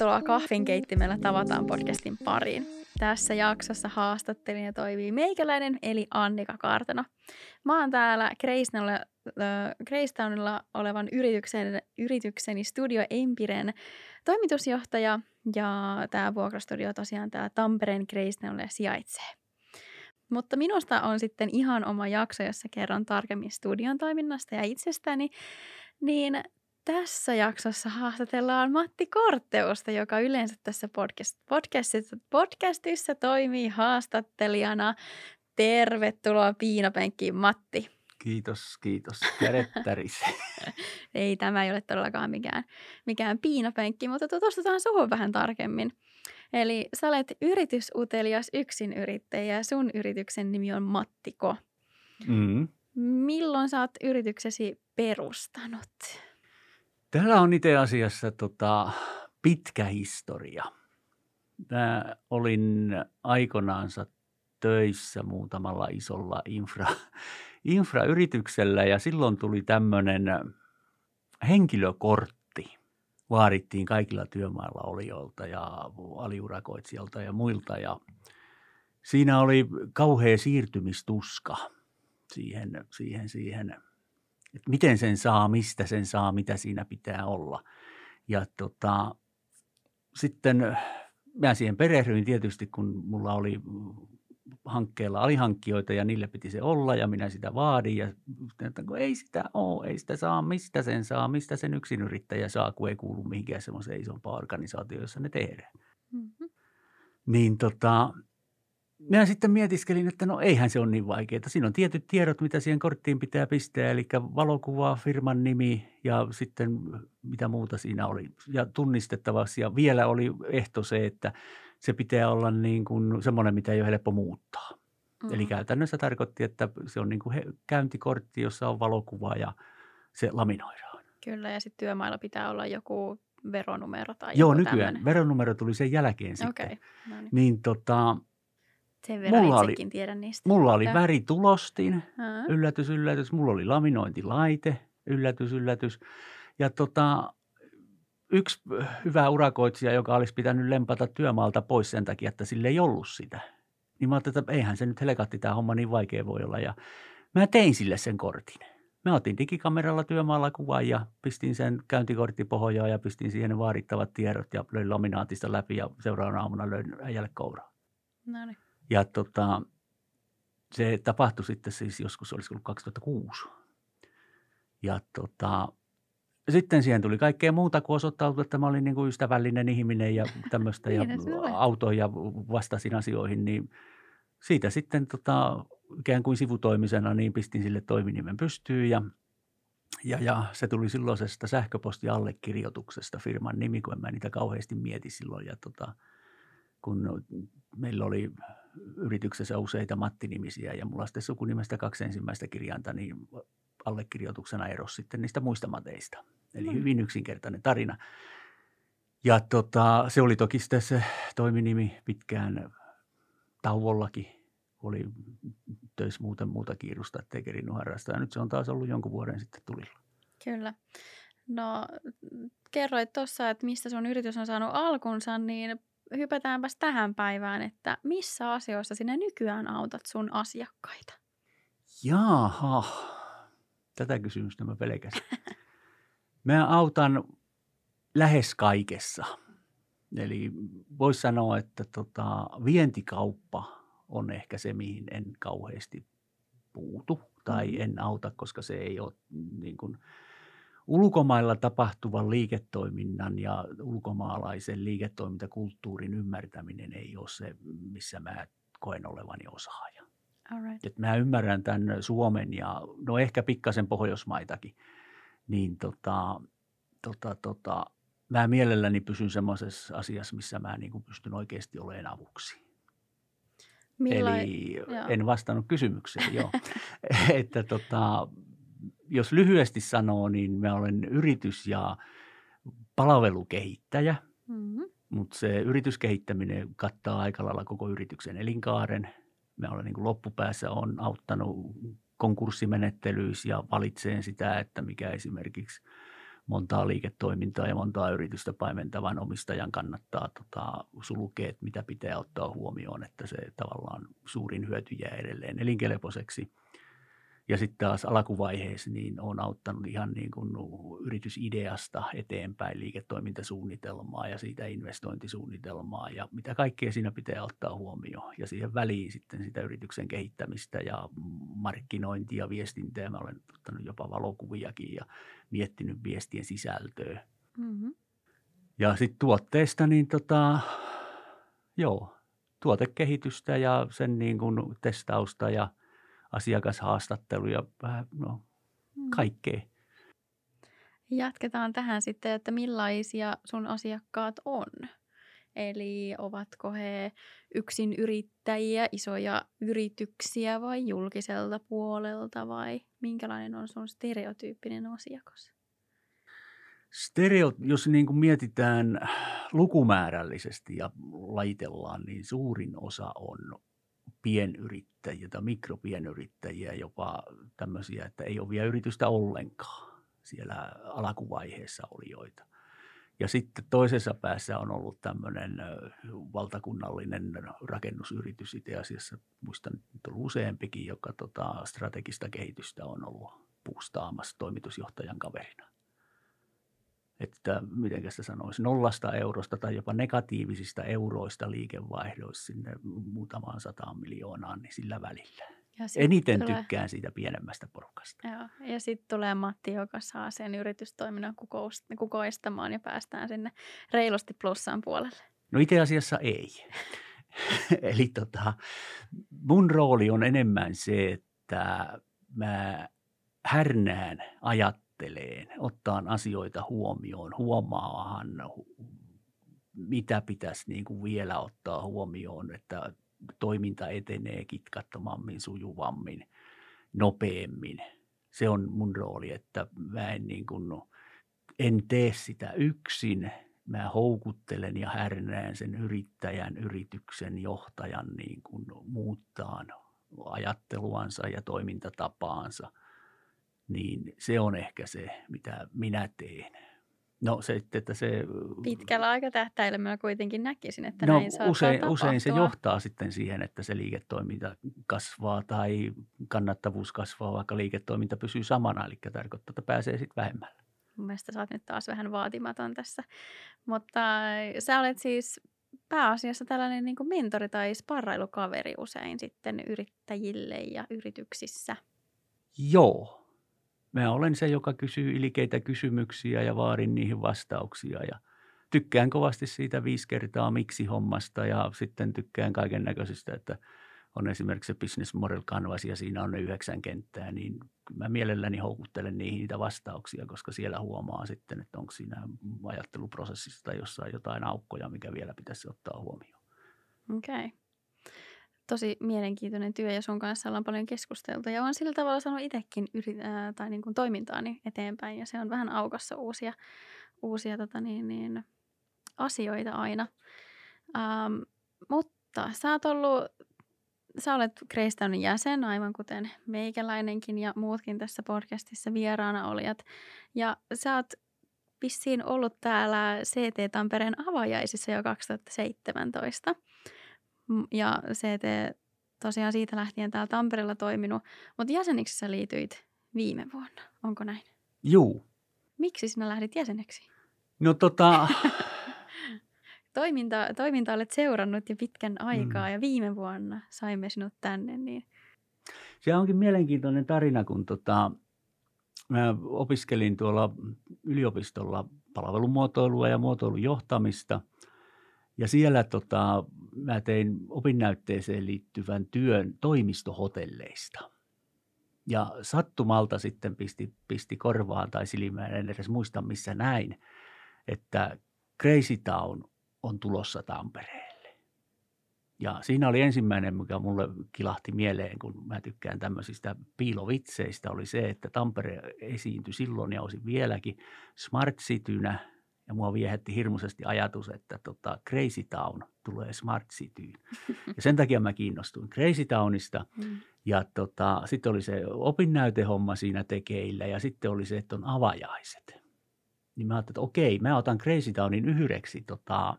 Tervetuloa kahvinkeittimellä tavataan podcastin pariin. Tässä jaksossa haastattelin ja toimii meikäläinen eli Annika Kartano. Mä oon täällä Gracetownilla olevan yrityksen, yritykseni Studio Empiren toimitusjohtaja ja tämä vuokrastudio tosiaan täällä Tampereen Gracetownilla sijaitsee. Mutta minusta on sitten ihan oma jakso, jossa kerron tarkemmin studion toiminnasta ja itsestäni. Niin tässä jaksossa haastatellaan Matti Korteusta, joka yleensä tässä podcast, podcastissa, podcastissa toimii haastattelijana. Tervetuloa piinapenkkiin, Matti. Kiitos, kiitos. Kädettäris. ei, tämä ei ole todellakaan mikään, mikään piinapenkki, mutta tutustutaan suhun vähän tarkemmin. Eli sä olet yritysutelias yksinyrittäjä ja sun yrityksen nimi on Mattiko. Mm. Milloin sä oot yrityksesi perustanut? Täällä on itse asiassa tota, pitkä historia. Mä olin aikonaansa töissä muutamalla isolla infra, infrayrityksellä ja silloin tuli tämmöinen henkilökortti. Vaadittiin kaikilla työmailla olijoilta ja aliurakoitsijoilta ja muilta ja siinä oli kauhea siirtymistuska siihen, siihen, siihen – että miten sen saa, mistä sen saa, mitä siinä pitää olla. Ja tota, sitten mä siihen perehdyin tietysti, kun mulla oli hankkeella alihankkijoita ja niille piti se olla ja minä sitä vaadin ja että kun ei sitä ole, ei sitä saa, mistä sen saa, mistä sen yrittäjä saa, kun ei kuulu mihinkään semmoiseen isompaan organisaatioon, jossa ne tehdään. Mm-hmm. Niin tota, minä sitten mietiskelin, että no eihän se ole niin vaikeaa. Siinä on tietyt tiedot, mitä siihen korttiin pitää pistää, eli valokuva, firman nimi ja sitten mitä muuta siinä oli. Ja tunnistettavaksi ja vielä oli ehto se, että se pitää olla niin kuin semmoinen, mitä ei ole helppo muuttaa. Mm-hmm. Eli käytännössä tarkoitti, että se on niin kuin käyntikortti, jossa on valokuva ja se laminoidaan. Kyllä, ja sitten työmailla pitää olla joku veronumero tai Joo, joku nykyään. Tämmöinen. Veronumero tuli sen jälkeen sitten. Okay. No niin. niin tota, sen verran mulla itsekin oli, tiedän niistä. Mulla oli väritulostin, yllätys, yllätys. Mulla oli laminointilaite, yllätys, yllätys. Ja tota, yksi hyvä urakoitsija, joka olisi pitänyt lempata työmaalta pois sen takia, että sille ei ollut sitä. Niin mä ajattelin, että eihän se nyt helekatti tämä homma niin vaikea voi olla. Ja mä tein sille sen kortin. Mä otin digikameralla työmaalla kuvan ja pistin sen käyntikorttipohjaan ja pistin siihen ne vaadittavat tiedot ja löin laminaatista läpi ja seuraavana aamuna löin äijälle kouraa. No niin. Ja tota, se tapahtui sitten siis joskus, olisiko ollut 2006. Ja tota, sitten siihen tuli kaikkea muuta, kun osoittautui, että mä olin niin kuin ystävällinen ihminen ja tämmöistä ja autoin ja vastasin asioihin, niin siitä sitten tota, ikään kuin sivutoimisena niin pistin sille toiminimen pystyyn ja, ja, ja se tuli silloisesta sähköpostiallekirjoituksesta firman nimi, kun en mä niitä kauheasti mieti silloin ja tota, kun meillä oli yrityksessä useita Matti-nimisiä ja mulla sitten sukunimestä kaksi ensimmäistä kirjainta, niin allekirjoituksena erosi sitten niistä muista mateista. Eli mm. hyvin yksinkertainen tarina. Ja tota, se oli toki sitten se toiminimi pitkään tauollakin. Oli töissä muuten muuta kiirusta, ettei kerinnut harrastaa. Ja nyt se on taas ollut jonkun vuoden sitten tulilla. Kyllä. No kerroit tuossa, että mistä sun yritys on saanut alkunsa, niin hypätäänpäs tähän päivään, että missä asioissa sinä nykyään autat sun asiakkaita? Jaaha, tätä kysymystä mä pelkäsin. Mä autan lähes kaikessa. Eli voisi sanoa, että tota, vientikauppa on ehkä se, mihin en kauheasti puutu tai mm. en auta, koska se ei ole niin kuin – ulkomailla tapahtuvan liiketoiminnan ja ulkomaalaisen liiketoimintakulttuurin ymmärtäminen ei ole se, missä mä koen olevani osaaja. Right. Et mä ymmärrän tämän Suomen ja no ehkä pikkasen Pohjoismaitakin, niin tota, tota, tota, mä mielelläni pysyn semmoisessa asiassa, missä mä niin kuin pystyn oikeasti olemaan avuksi. Millain... Eli Joo. en vastannut kysymykseen, joo. että tota, jos lyhyesti sanoo, niin mä olen yritys- ja palvelukehittäjä, mm-hmm. mutta se yrityskehittäminen kattaa aika lailla koko yrityksen elinkaaren. Mä olen niin kuin loppupäässä on auttanut konkurssimenettelyissä ja valitseen sitä, että mikä esimerkiksi montaa liiketoimintaa ja montaa yritystä paimentavan omistajan kannattaa tota, sulkea, että mitä pitää ottaa huomioon, että se tavallaan suurin hyöty jää edelleen elinkelpoiseksi. Ja sitten taas alkuvaiheessa niin on auttanut ihan niin kuin yritysideasta eteenpäin liiketoimintasuunnitelmaa ja siitä investointisuunnitelmaa ja mitä kaikkea siinä pitää ottaa huomioon. Ja siihen väliin sitten sitä yrityksen kehittämistä ja markkinointia, viestintää. Mä olen ottanut jopa valokuviakin ja miettinyt viestien sisältöä. Mm-hmm. Ja sitten tuotteesta, niin tota, joo, tuotekehitystä ja sen niin kuin testausta ja – asiakashaastatteluja, vähän no, mm. kaikkea. Jatketaan tähän sitten, että millaisia sun asiakkaat on. Eli ovatko he yksin yrittäjiä, isoja yrityksiä vai julkiselta puolelta vai minkälainen on sun stereotyyppinen asiakas? Stereo, jos niin kuin mietitään lukumäärällisesti ja laitellaan, niin suurin osa on pienyrittäjiä tai mikropienyrittäjiä, jopa tämmöisiä, että ei ole vielä yritystä ollenkaan. Siellä alkuvaiheessa oli Ja sitten toisessa päässä on ollut tämmöinen valtakunnallinen rakennusyritys itse asiassa, muistan, että on useampikin, joka tota, strategista kehitystä on ollut puustaamassa toimitusjohtajan kaverina että miten sitä sanoisi, nollasta eurosta tai jopa negatiivisista euroista liikevaihdoissa sinne muutamaan sataan miljoonaan, niin sillä välillä. Eniten tulee... tykkään siitä pienemmästä porukasta. Joo. Ja sitten tulee Matti, joka saa sen yritystoiminnan kukoistamaan ja päästään sinne reilusti plussaan puolelle. No itse asiassa ei. Eli tota, mun rooli on enemmän se, että mä härnään ajat ajatteleen, ottaan asioita huomioon, huomaahan, mitä pitäisi niin kuin vielä ottaa huomioon, että toiminta etenee kitkattomammin, sujuvammin, nopeammin. Se on mun rooli, että mä en, niin kuin, en tee sitä yksin. Mä houkuttelen ja härnään sen yrittäjän, yrityksen johtajan niin kuin muuttaan ajatteluansa ja toimintatapaansa – niin se on ehkä se, mitä minä teen. No se, että se... Pitkällä aikatähtäimellä kuitenkin näkisin, että no, näin usein, usein se johtaa sitten siihen, että se liiketoiminta kasvaa tai kannattavuus kasvaa, vaikka liiketoiminta pysyy samana, eli tarkoittaa, että pääsee sitten vähemmällä. Mun mielestä sä oot nyt taas vähän vaatimaton tässä. Mutta sä olet siis pääasiassa tällainen niin mentori tai sparrailukaveri usein sitten yrittäjille ja yrityksissä. Joo, Mä olen se, joka kysyy ilkeitä kysymyksiä ja vaadin niihin vastauksia ja tykkään kovasti siitä viisi kertaa miksi hommasta ja sitten tykkään kaiken näköisistä, että on esimerkiksi se Business Model Canvas ja siinä on ne yhdeksän kenttää, niin mä mielelläni houkuttelen niihin niitä vastauksia, koska siellä huomaa sitten, että onko siinä ajatteluprosessissa tai jossain jotain aukkoja, mikä vielä pitäisi ottaa huomioon. Okei. Okay tosi mielenkiintoinen työ ja sun kanssa ollaan paljon keskusteltu. Ja olen sillä tavalla sanonut itsekin yrit- tai niin kuin toimintaani eteenpäin ja se on vähän aukossa uusia, uusia tota niin, niin, asioita aina. Ähm, mutta sä oot ollut, sä olet Greystownin jäsen aivan kuten meikäläinenkin ja muutkin tässä podcastissa vieraana olijat. Ja sä oot vissiin ollut täällä CT Tampereen avajaisissa jo 2017. Ja CT tosiaan siitä lähtien täällä Tampereella toiminut, mutta jäseniksi sä liityit viime vuonna, onko näin? Juu. Miksi sinä lähdit jäseneksi? No tota... toiminta, toiminta olet seurannut jo pitkän aikaa mm. ja viime vuonna saimme sinut tänne. Niin... Se onkin mielenkiintoinen tarina, kun tota, mä opiskelin tuolla yliopistolla palvelumuotoilua ja muotoilun johtamista – ja siellä tota, mä tein opinnäytteeseen liittyvän työn toimistohotelleista. Ja sattumalta sitten pisti, pisti korvaan tai silmään, en edes muista missä näin, että Crazy Town on tulossa Tampereelle. Ja siinä oli ensimmäinen, mikä mulle kilahti mieleen, kun mä tykkään tämmöisistä piilovitseistä, oli se, että Tampere esiintyi silloin ja olisi vieläkin Smart Citynä – ja mua viehätti hirmuisesti ajatus, että tota, Crazy Town tulee Smart Cityin. Ja sen takia mä kiinnostuin Crazy Townista. Mm. Ja tota, sitten oli se opinnäytehomma siinä tekeillä ja sitten oli se, että on avajaiset. niin mä ajattelin, että okei, mä otan Crazy Townin yhdeksi tota,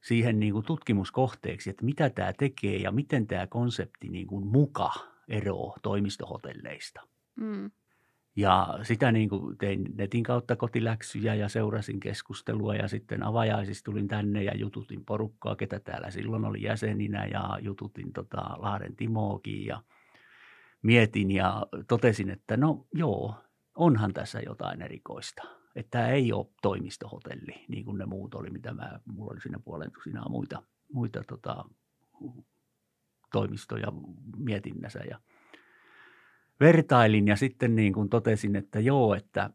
siihen niin kuin tutkimuskohteeksi, että mitä tämä tekee ja miten tämä konsepti niin kuin muka eroaa toimistohotelleista. Mm. Ja sitä niin kuin tein netin kautta kotiläksyjä ja seurasin keskustelua ja sitten avajaisista tulin tänne ja jututin porukkaa, ketä täällä silloin oli jäseninä ja jututin tota Lahden Timookin ja mietin ja totesin, että no joo, onhan tässä jotain erikoista. Että tämä ei ole toimistohotelli, niin kuin ne muut oli, mitä mä, mulla oli siinä puolen tusinaa muita, muita tota, toimistoja mietinnässä. Ja vertailin ja sitten niin kuin totesin, että joo, että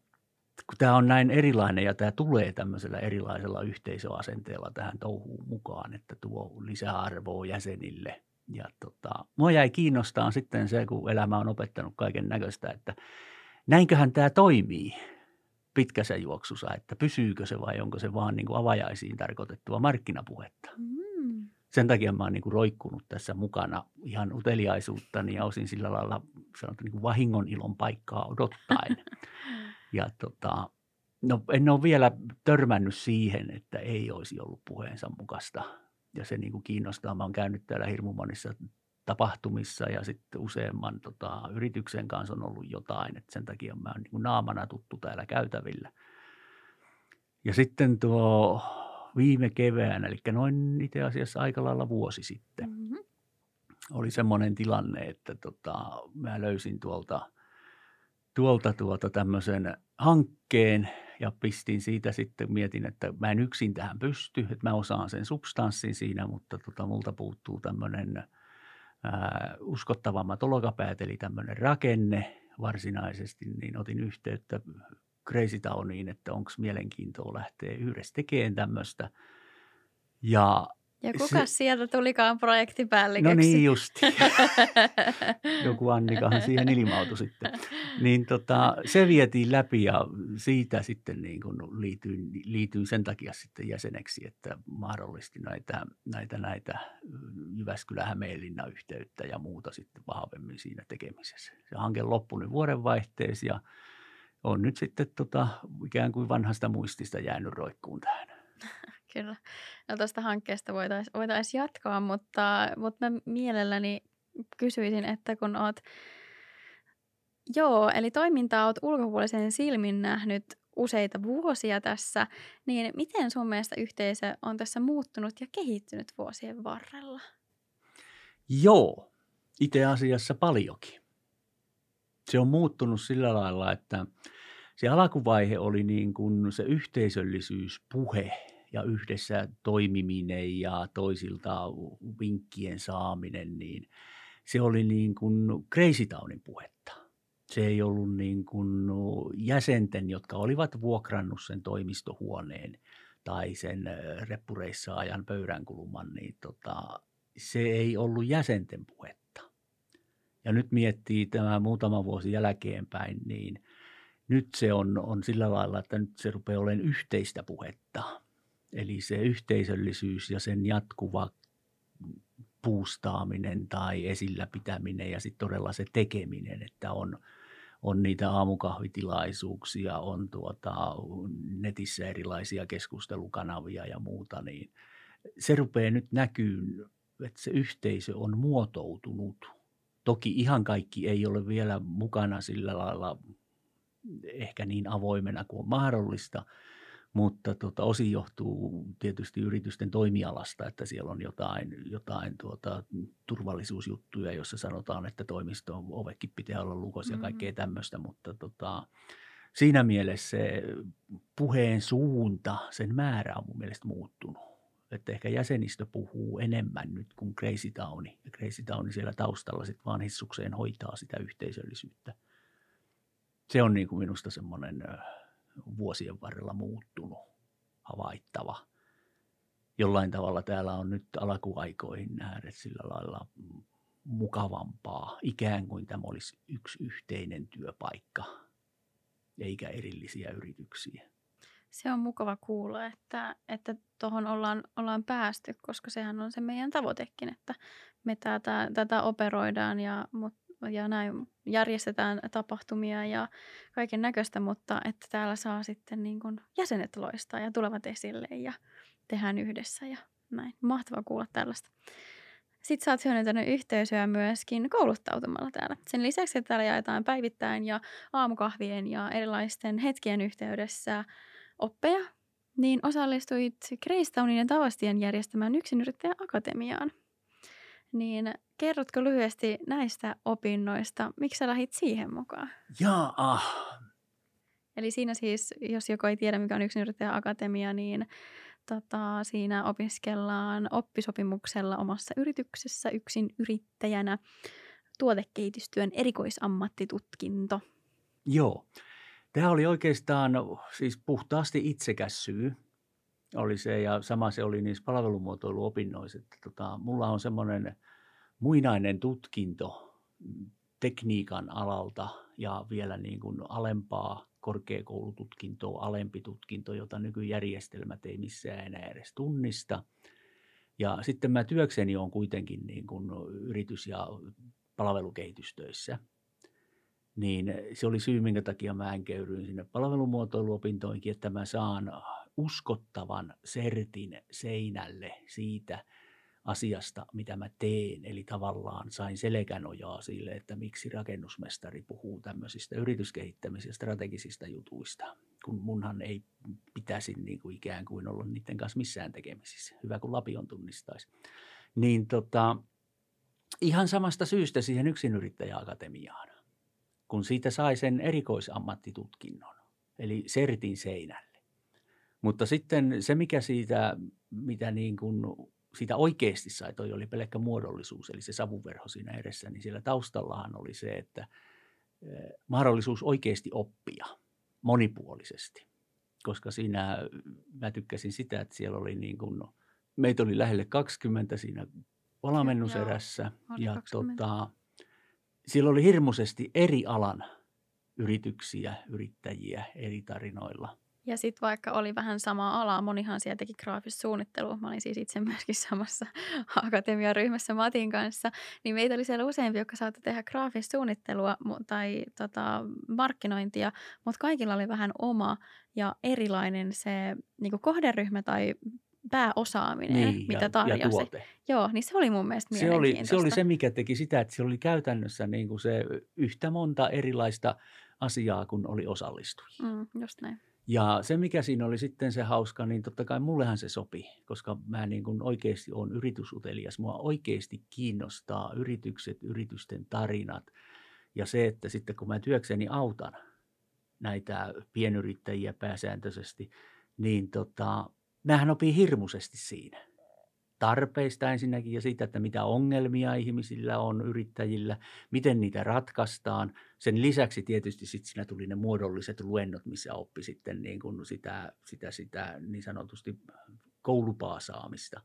kun tämä on näin erilainen ja tämä tulee tämmöisellä erilaisella yhteisöasenteella tähän touhuun mukaan, että tuo lisäarvoa jäsenille. Ja tota, mua jäi kiinnostaa sitten se, kun elämä on opettanut kaiken näköistä, että näinköhän tämä toimii pitkässä juoksussa, että pysyykö se vai onko se vaan niin kuin avajaisiin tarkoitettua markkinapuhetta. Mm. Sen takia mä oon niin kuin roikkunut tässä mukana ihan uteliaisuuttani ja osin sillä lailla sanotaan niin kuin vahingon ilon paikkaa odottaen. ja tota, no en ole vielä törmännyt siihen, että ei olisi ollut puheensa mukaista. Ja se niin kuin kiinnostaa. Mä oon käynyt täällä hirmu monissa tapahtumissa ja sitten useamman tota, yrityksen kanssa on ollut jotain, että sen takia mä oon niin naamana tuttu täällä käytävillä. Ja sitten tuo viime keväänä, eli noin itse asiassa aika lailla vuosi sitten, mm-hmm. Oli semmoinen tilanne, että tota, mä löysin tuolta, tuolta tuota tämmöisen hankkeen ja pistin siitä sitten, mietin, että mä en yksin tähän pysty, että mä osaan sen substanssin siinä, mutta tota, multa puuttuu tämmöinen – ää, uskottavammat olkapäät, eli tämmöinen rakenne varsinaisesti, niin otin yhteyttä Crazy Towniin, että onko mielenkiintoa lähteä yhdessä tekemään tämmöistä. Ja ja kuka se, sieltä tulikaan projektipäälliköksi? No niin just. Joku Annikahan siihen ilmautui sitten. Niin tota, se vietiin läpi ja siitä sitten niin kuin liityin, liityin sen takia sitten jäseneksi, että mahdollisti näitä, näitä, näitä Jyväskylä Hämeenlinna yhteyttä ja muuta sitten vahvemmin siinä tekemisessä. Se hanke loppui nyt vuodenvaihteessa ja on nyt sitten tota, ikään kuin vanhasta muistista jäänyt roikkuun tähän. Kyllä. No tuosta hankkeesta voitaisiin voitais jatkaa, mutta, mutta mä mielelläni kysyisin, että kun oot, joo, eli toimintaa oot ulkopuolisen silmin nähnyt useita vuosia tässä, niin miten sun mielestä yhteisö on tässä muuttunut ja kehittynyt vuosien varrella? Joo, itse asiassa paljonkin. Se on muuttunut sillä lailla, että se alkuvaihe oli niin kuin se yhteisöllisyyspuhe ja yhdessä toimiminen ja toisilta vinkkien saaminen, niin se oli niin kuin Crazy Townin puhetta. Se ei ollut niin kuin jäsenten, jotka olivat vuokrannut sen toimistohuoneen tai sen reppureissa ajan pöydänkuluman, niin tota, se ei ollut jäsenten puhetta. Ja nyt miettii tämä muutama vuosi jälkeenpäin, niin nyt se on, on sillä lailla, että nyt se rupeaa olemaan yhteistä puhetta. Eli se yhteisöllisyys ja sen jatkuva puustaaminen tai esillä pitäminen ja sitten todella se tekeminen, että on, on niitä aamukahvitilaisuuksia, on tuota, netissä erilaisia keskustelukanavia ja muuta, niin se rupeaa nyt näkyyn, että se yhteisö on muotoutunut. Toki ihan kaikki ei ole vielä mukana sillä lailla ehkä niin avoimena kuin on mahdollista – mutta tota, osin johtuu tietysti yritysten toimialasta, että siellä on jotain, jotain tuota, turvallisuusjuttuja, joissa sanotaan, että toimiston ovekin pitää olla lukos ja kaikkea mm. tämmöistä, mutta tota, siinä mielessä se puheen suunta, sen määrä on mun mielestä muuttunut. Että ehkä jäsenistö puhuu enemmän nyt kuin Crazy Towni. Ja Crazy Towni siellä taustalla sitten vaan hissukseen hoitaa sitä yhteisöllisyyttä. Se on niin kuin minusta semmoinen vuosien varrella muuttunut, havaittava. Jollain tavalla täällä on nyt alkuaikoihin nähdä sillä lailla mukavampaa, ikään kuin tämä olisi yksi yhteinen työpaikka, eikä erillisiä yrityksiä. Se on mukava kuulla, että että tuohon ollaan, ollaan päästy, koska sehän on se meidän tavoitekin, että me tätä, tätä operoidaan, ja, mutta ja näin järjestetään tapahtumia ja kaiken näköistä, mutta että täällä saa sitten niin kuin jäsenet loistaa ja tulevat esille ja tehdään yhdessä ja näin. Mahtavaa kuulla tällaista. Sitten sä oot hyödyntänyt yhteisöä myöskin kouluttautumalla täällä. Sen lisäksi, että täällä jaetaan päivittäin ja aamukahvien ja erilaisten hetkien yhteydessä oppeja, niin osallistuit Greystownin ja Tavastien järjestämään yksinyrittäjä akatemiaan. Niin kerrotko lyhyesti näistä opinnoista, miksi sä lähit siihen mukaan? Jaa. Eli siinä siis, jos joku ei tiedä, mikä on yksinyrittäjä akatemia, niin tota, siinä opiskellaan oppisopimuksella omassa yrityksessä yksin yrittäjänä tuotekehitystyön erikoisammattitutkinto. Joo. Tämä oli oikeastaan siis puhtaasti itsekäs syy oli se ja sama se oli niissä palvelumuotoiluopinnoissa. Että tota, mulla on semmoinen muinainen tutkinto tekniikan alalta ja vielä niin kuin alempaa korkeakoulututkintoa, alempi tutkinto, jota nykyjärjestelmät ei missään enää edes tunnista. Ja sitten mä työkseni on kuitenkin niin kuin yritys- ja palvelukehitystöissä. Niin se oli syy, minkä takia mä enkeydyin sinne palvelumuotoiluopintoinkin, että mä saan uskottavan sertin seinälle siitä – asiasta, mitä mä teen. Eli tavallaan sain selkänojaa sille, että miksi rakennusmestari puhuu tämmöisistä yrityskehittämis- strategisista jutuista, kun munhan ei pitäisi niin kuin ikään kuin olla niiden kanssa missään tekemisissä. Hyvä, kun Lapion tunnistaisi. Niin tota, ihan samasta syystä siihen yksinyrittäjäakatemiaan, kun siitä sai sen erikoisammattitutkinnon, eli sertin seinälle. Mutta sitten se, mikä siitä, mitä niin kuin siitä oikeasti sai, toi oli pelkkä muodollisuus, eli se savuverho siinä edessä, niin siellä taustallahan oli se, että mahdollisuus oikeasti oppia monipuolisesti. Koska siinä mä tykkäsin sitä, että siellä oli niin kuin, no, meitä oli lähelle 20 siinä valmennuserässä. ja 20. tota, siellä oli hirmuisesti eri alan yrityksiä, yrittäjiä eri tarinoilla. Ja sitten vaikka oli vähän sama ala, monihan siellä teki graafista suunnittelua. Mä olin siis itse myöskin samassa akatemian ryhmässä Matin kanssa. Niin meitä oli siellä useampi, jotka saattoi tehdä graafista suunnittelua tai tota, markkinointia, mutta kaikilla oli vähän oma ja erilainen se niin kohderyhmä tai pääosaaminen, niin, mitä tarjosi. Ja tuote. Joo, niin se oli mun mielestä se oli, se oli se, mikä teki sitä, että se oli käytännössä niin kuin se yhtä monta erilaista asiaa, kun oli osallistujia. Mm, just näin. Ja se, mikä siinä oli sitten se hauska, niin totta kai mullehan se sopi, koska mä niin kuin oikeasti olen yritysutelias. Mua oikeasti kiinnostaa yritykset, yritysten tarinat ja se, että sitten kun mä työkseni autan näitä pienyrittäjiä pääsääntöisesti, niin tota, mähän opin hirmuisesti siinä tarpeista ensinnäkin ja siitä, että mitä ongelmia ihmisillä on, yrittäjillä, miten niitä ratkaistaan. Sen lisäksi tietysti sitten siinä tuli ne muodolliset luennot, missä oppi sitten niin kuin sitä, sitä, sitä niin sanotusti koulupaasaamista.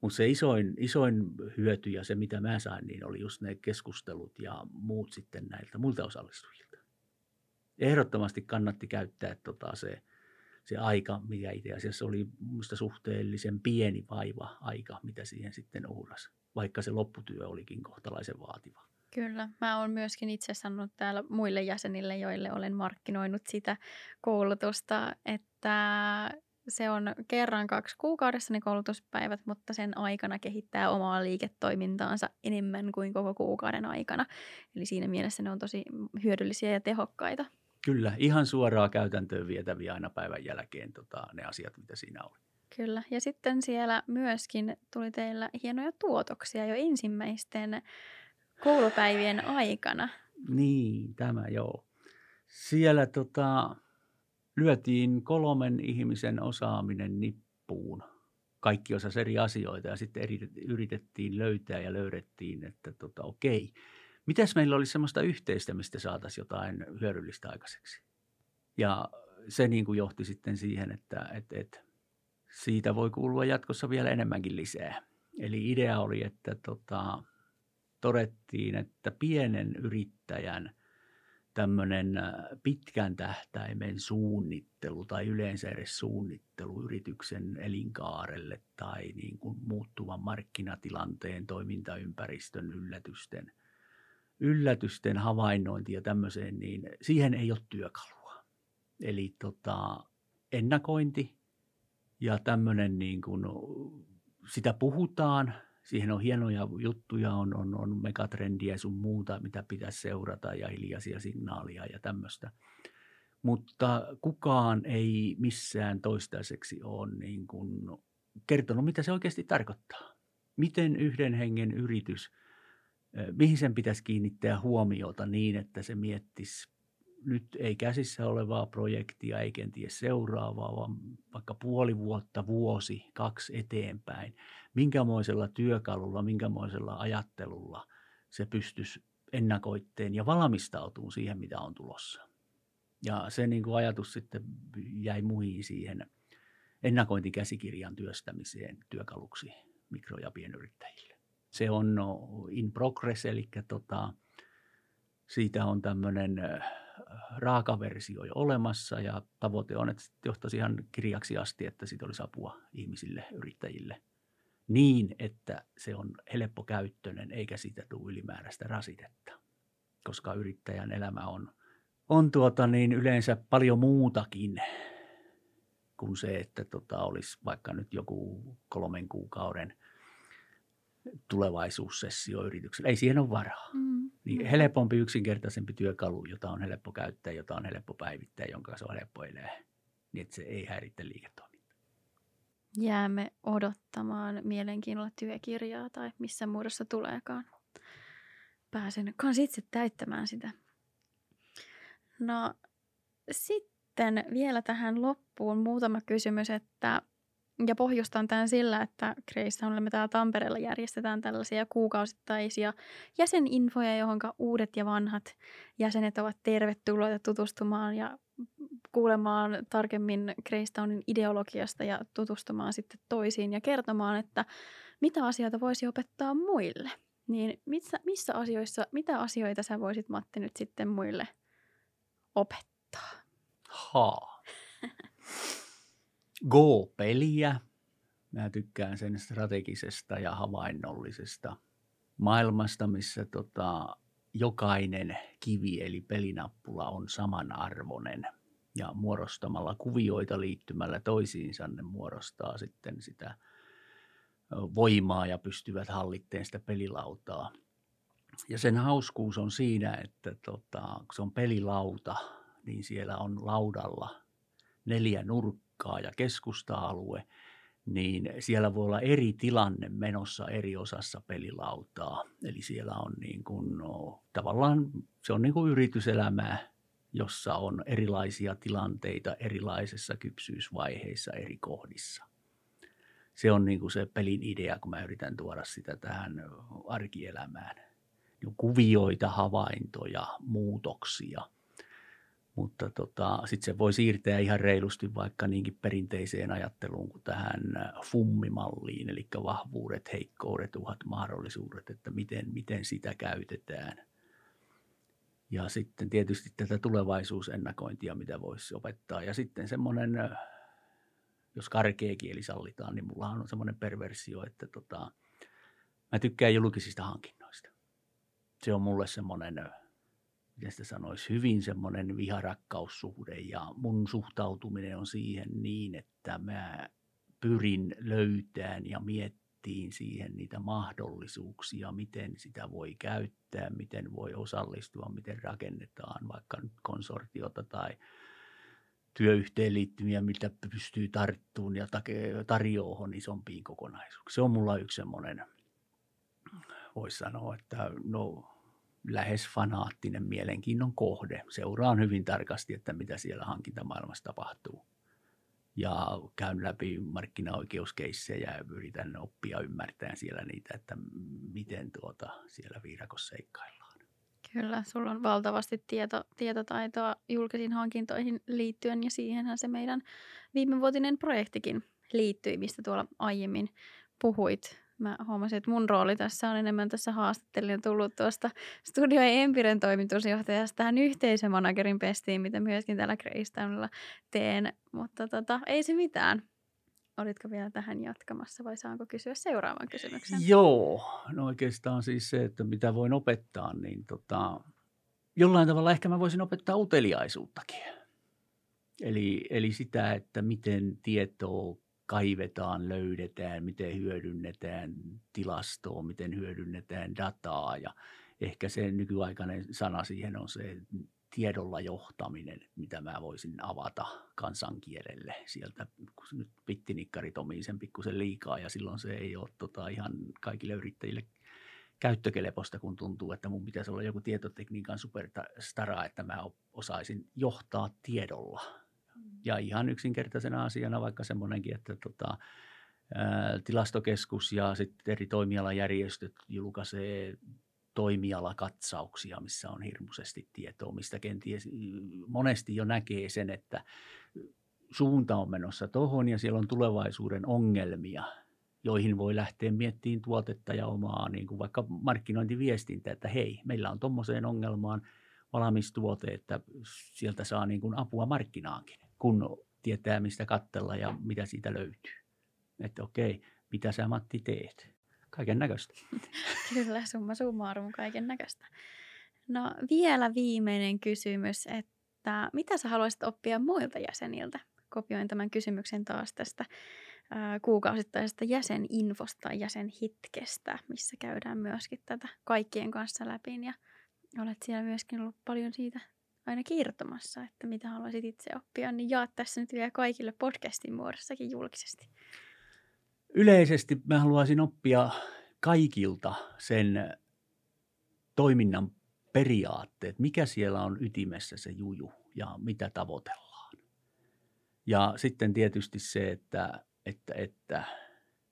Mutta se isoin, isoin hyöty ja se, mitä mä sain, niin oli just ne keskustelut ja muut sitten näiltä muilta osallistujilta. Ehdottomasti kannatti käyttää tota se – se aika, mikä itse asiassa oli minusta suhteellisen pieni vaiva aika, mitä siihen sitten uhrasi, vaikka se lopputyö olikin kohtalaisen vaativa. Kyllä. Mä oon myöskin itse sanonut täällä muille jäsenille, joille olen markkinoinut sitä koulutusta, että se on kerran kaksi kuukaudessa ne koulutuspäivät, mutta sen aikana kehittää omaa liiketoimintaansa enemmän kuin koko kuukauden aikana. Eli siinä mielessä ne on tosi hyödyllisiä ja tehokkaita. Kyllä, ihan suoraa käytäntöön vietäviä aina päivän jälkeen tota, ne asiat, mitä siinä oli. Kyllä, ja sitten siellä myöskin tuli teillä hienoja tuotoksia jo ensimmäisten koulupäivien aikana. Niin, tämä joo. Siellä tota, lyötiin kolmen ihmisen osaaminen nippuun. Kaikki osasi eri asioita ja sitten yritettiin löytää ja löydettiin, että tota, okei, Mitäs meillä olisi sellaista yhteistä, mistä saataisiin jotain hyödyllistä aikaiseksi? Ja se niin kuin johti sitten siihen, että, että, että siitä voi kuulua jatkossa vielä enemmänkin lisää. Eli idea oli, että tota, todettiin, että pienen yrittäjän tämmöinen pitkän tähtäimen suunnittelu tai yleensä edes suunnittelu yrityksen elinkaarelle tai niin kuin muuttuvan markkinatilanteen, toimintaympäristön, yllätysten – yllätysten havainnointi ja tämmöiseen, niin siihen ei ole työkalua. Eli tota, ennakointi ja tämmöinen niin kuin, sitä puhutaan, siihen on hienoja juttuja, on, on, on megatrendiä sun muuta, mitä pitäisi seurata ja hiljaisia signaalia ja tämmöistä. Mutta kukaan ei missään toistaiseksi ole niin kuin kertonut, mitä se oikeasti tarkoittaa. Miten yhden hengen yritys, mihin sen pitäisi kiinnittää huomiota niin, että se miettisi nyt ei käsissä olevaa projektia, ei kenties seuraavaa, vaan vaikka puoli vuotta, vuosi, kaksi eteenpäin. Minkämoisella työkalulla, minkämoisella ajattelulla se pystyisi ennakoitteen ja valmistautumaan siihen, mitä on tulossa. Ja se niin kuin ajatus sitten jäi muihin siihen ennakointikäsikirjan työstämiseen työkaluksi mikro- ja pienyrittäjille. Se on no, in progress, eli tota, siitä on tämmöinen raakaversio jo olemassa ja tavoite on, että johtaisi ihan kirjaksi asti, että siitä olisi apua ihmisille, yrittäjille. Niin, että se on helppokäyttöinen eikä siitä tule ylimääräistä rasitetta, koska yrittäjän elämä on, on tuota niin yleensä paljon muutakin kuin se, että tota olisi vaikka nyt joku kolmen kuukauden tulevaisuussessio yrityksellä. Ei siihen ole varaa. Mm. Niin helpompi, yksinkertaisempi työkalu, jota on helppo käyttää, jota on helppo päivittää, jonka kanssa on helppo elää, niin että se ei häiritse liiketoimintaa. Jäämme odottamaan mielenkiinnolla työkirjaa tai missä muodossa tuleekaan. Pääsen kans itse täyttämään sitä. No sitten vielä tähän loppuun muutama kysymys, että ja pohjustan tämän sillä, että Gracestownilla me täällä Tampereella järjestetään tällaisia kuukausittaisia jäseninfoja, johon uudet ja vanhat jäsenet ovat tervetulleita tutustumaan ja kuulemaan tarkemmin Greystownin ideologiasta ja tutustumaan sitten toisiin ja kertomaan, että mitä asioita voisi opettaa muille. Niin missä, missä asioissa, mitä asioita sä voisit Matti nyt sitten muille opettaa? Haa. Go-peliä. Mä tykkään sen strategisesta ja havainnollisesta maailmasta, missä tota, jokainen kivi eli pelinappula on samanarvoinen. Ja muodostamalla kuvioita liittymällä toisiinsa ne muodostaa sitten sitä voimaa ja pystyvät hallitteen sitä pelilautaa. Ja sen hauskuus on siinä, että tota, kun se on pelilauta, niin siellä on laudalla neljä nurkkaa nurkkaa ja keskusta-alue, niin siellä voi olla eri tilanne menossa eri osassa pelilautaa. Eli siellä on niin kuin, no, tavallaan se on niin kuin yrityselämää, jossa on erilaisia tilanteita erilaisissa kypsyysvaiheissa eri kohdissa. Se on niin kuin se pelin idea, kun mä yritän tuoda sitä tähän arkielämään. Kuvioita, havaintoja, muutoksia – mutta tota, sitten se voi siirtää ihan reilusti vaikka niinkin perinteiseen ajatteluun kuin tähän fummimalliin, eli vahvuudet, heikkoudet, uhat, mahdollisuudet, että miten, miten sitä käytetään. Ja sitten tietysti tätä tulevaisuusennakointia, mitä voisi opettaa. Ja sitten semmoinen, jos karkea kieli sallitaan, niin mulla on semmoinen perversio, että tota, mä tykkään julkisista hankinnoista. Se on mulle semmoinen miten sitä sanoisi, hyvin semmoinen viharakkaussuhde ja mun suhtautuminen on siihen niin, että mä pyrin löytämään ja miettiin siihen niitä mahdollisuuksia, miten sitä voi käyttää, miten voi osallistua, miten rakennetaan vaikka nyt konsortiota tai työyhteenliittymiä, mitä pystyy tarttuun ja tarjoamaan isompiin kokonaisuuksiin. Se on mulla yksi semmoinen, voisi sanoa, että no lähes fanaattinen mielenkiinnon kohde. Seuraan hyvin tarkasti, että mitä siellä hankintamaailmassa tapahtuu. Ja käyn läpi markkinaoikeuskeissejä ja yritän oppia ymmärtämään siellä niitä, että miten tuota siellä viidakossa seikkaillaan. Kyllä, sulla on valtavasti tieto, tietotaitoa julkisiin hankintoihin liittyen ja siihenhän se meidän viimevuotinen projektikin liittyi, mistä tuolla aiemmin puhuit mä huomasin, että mun rooli tässä on enemmän tässä haastattelijan tullut tuosta Studio Empiren toimitusjohtajasta tähän yhteisömanagerin pestiin, mitä myöskin täällä Greystownilla teen. Mutta tota, ei se mitään. olitko vielä tähän jatkamassa vai saanko kysyä seuraavan kysymyksen? Joo, no oikeastaan siis se, että mitä voin opettaa, niin tota, jollain tavalla ehkä mä voisin opettaa uteliaisuuttakin. Eli, eli sitä, että miten tietoa kaivetaan, löydetään, miten hyödynnetään tilastoa, miten hyödynnetään dataa ja ehkä se nykyaikainen sana siihen on se tiedolla johtaminen, mitä mä voisin avata kansankielelle sieltä, kun nyt pittinikkarit omii sen pikkusen liikaa ja silloin se ei ole tota, ihan kaikille yrittäjille käyttökeleposta, kun tuntuu, että mun pitäisi olla joku tietotekniikan superstara, että mä osaisin johtaa tiedolla. Ja ihan yksinkertaisena asiana vaikka semmoinenkin, että tota, ää, tilastokeskus ja sitten eri toimialajärjestöt julkaisee toimialakatsauksia, missä on hirmuisesti tietoa, mistä kenties monesti jo näkee sen, että suunta on menossa tuohon ja siellä on tulevaisuuden ongelmia, joihin voi lähteä miettimään tuotetta ja omaa niin kuin vaikka markkinointiviestintä, että hei, meillä on tuommoiseen ongelmaan valmis tuote, että sieltä saa niin kuin apua markkinaankin, kun tietää mistä kattella ja mitä siitä löytyy. Että okei, mitä sä Matti teet? kaiken näköistä. Kyllä, summa summarum kaiken näköistä. No vielä viimeinen kysymys, että mitä sä haluaisit oppia muilta jäseniltä? Kopioin tämän kysymyksen taas tästä kuukausittaisesta jäseninfosta, jäsenhitkestä, missä käydään myöskin tätä kaikkien kanssa läpi. Ja olet siellä myöskin ollut paljon siitä aina kertomassa, että mitä haluaisit itse oppia, niin jaat tässä nyt vielä kaikille podcastin muodossakin julkisesti yleisesti mä haluaisin oppia kaikilta sen toiminnan periaatteet, mikä siellä on ytimessä se juju ja mitä tavoitellaan. Ja sitten tietysti se, että, että, että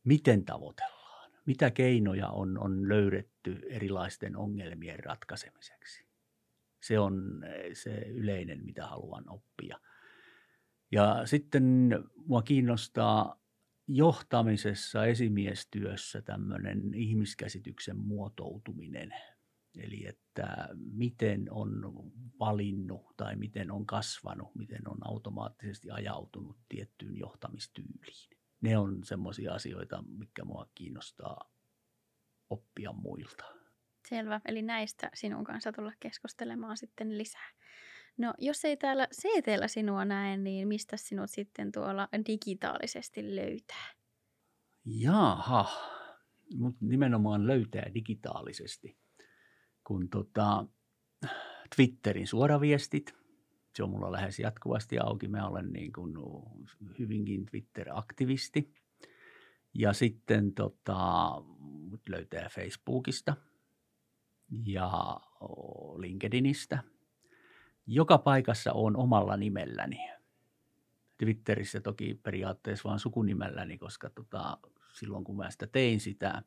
miten tavoitellaan, mitä keinoja on, on löydetty erilaisten ongelmien ratkaisemiseksi. Se on se yleinen, mitä haluan oppia. Ja sitten mua kiinnostaa johtamisessa, esimiestyössä tämmöinen ihmiskäsityksen muotoutuminen. Eli että miten on valinnut tai miten on kasvanut, miten on automaattisesti ajautunut tiettyyn johtamistyyliin. Ne on semmoisia asioita, mikä mua kiinnostaa oppia muilta. Selvä. Eli näistä sinun kanssa tulla keskustelemaan sitten lisää. No jos ei täällä ct sinua näe, niin mistä sinut sitten tuolla digitaalisesti löytää? Jaha, mut nimenomaan löytää digitaalisesti, kun tota, Twitterin suoraviestit, se on mulla lähes jatkuvasti auki. Mä olen niin kuin hyvinkin Twitter-aktivisti. Ja sitten tota, löytää Facebookista ja LinkedInistä – joka paikassa on omalla nimelläni. Twitterissä toki periaatteessa vain sukunimelläni, koska tota, silloin kun mä sitä tein sitä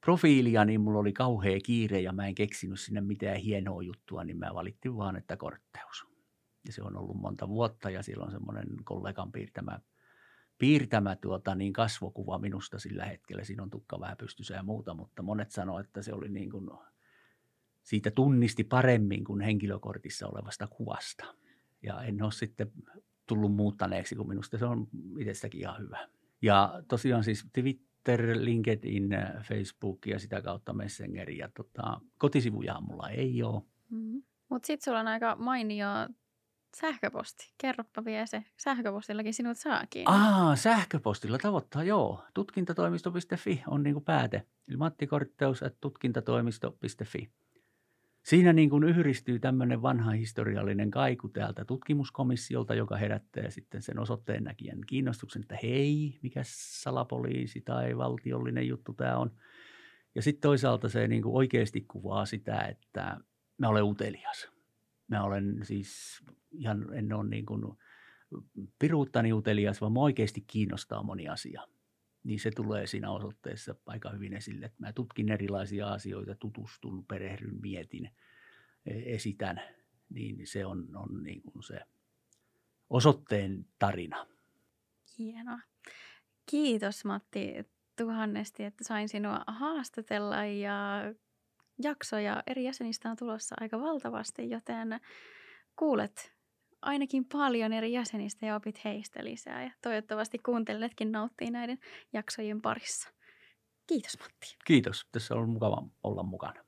profiilia, niin mulla oli kauhea kiire ja mä en keksinyt sinne mitään hienoa juttua, niin mä valittiin vaan, että kortteus. Ja se on ollut monta vuotta ja silloin semmoinen kollegan piirtämä, piirtämä tuota, niin kasvokuva minusta sillä hetkellä. Siinä on tukka vähän pystyssä ja muuta, mutta monet sanoivat, että se oli niin kuin siitä tunnisti paremmin kuin henkilökortissa olevasta kuvasta. Ja en ole sitten tullut muuttaneeksi, kun minusta se on itsestäkin ihan hyvä. Ja tosiaan siis Twitter, LinkedIn, Facebook ja sitä kautta Messenger. Ja tota, kotisivuja mulla ei ole. Mm-hmm. Mutta sitten sulla on aika mainio sähköposti. Kerropa vielä se. Sähköpostillakin sinut saakin. Aa, sähköpostilla tavoittaa, joo. Tutkintatoimisto.fi on niinku pääte. Eli Matti Kortteus, tutkintatoimisto.fi. Siinä niin kuin yhdistyy tämmöinen vanha historiallinen kaiku täältä tutkimuskomissiolta, joka herättää sitten sen osoitteen näkijän kiinnostuksen, että hei, mikä salapoliisi tai valtiollinen juttu tämä on. Ja sitten toisaalta se niin kuin oikeasti kuvaa sitä, että mä olen utelias. Mä olen siis ihan, en ole niin kuin piruuttani utelias, vaan mä oikeasti kiinnostaa moni asia. Niin se tulee siinä osoitteessa aika hyvin esille, että mä tutkin erilaisia asioita, tutustun, perehdyn, mietin, e, esitän, niin se on, on niin kuin se osoitteen tarina. Hienoa. Kiitos Matti tuhannesti, että sain sinua haastatella ja jaksoja eri jäsenistä on tulossa aika valtavasti, joten kuulet ainakin paljon eri jäsenistä ja opit heistä lisää. Ja toivottavasti kuuntelijatkin nauttii näiden jaksojen parissa. Kiitos Matti. Kiitos. Tässä on mukava olla mukana.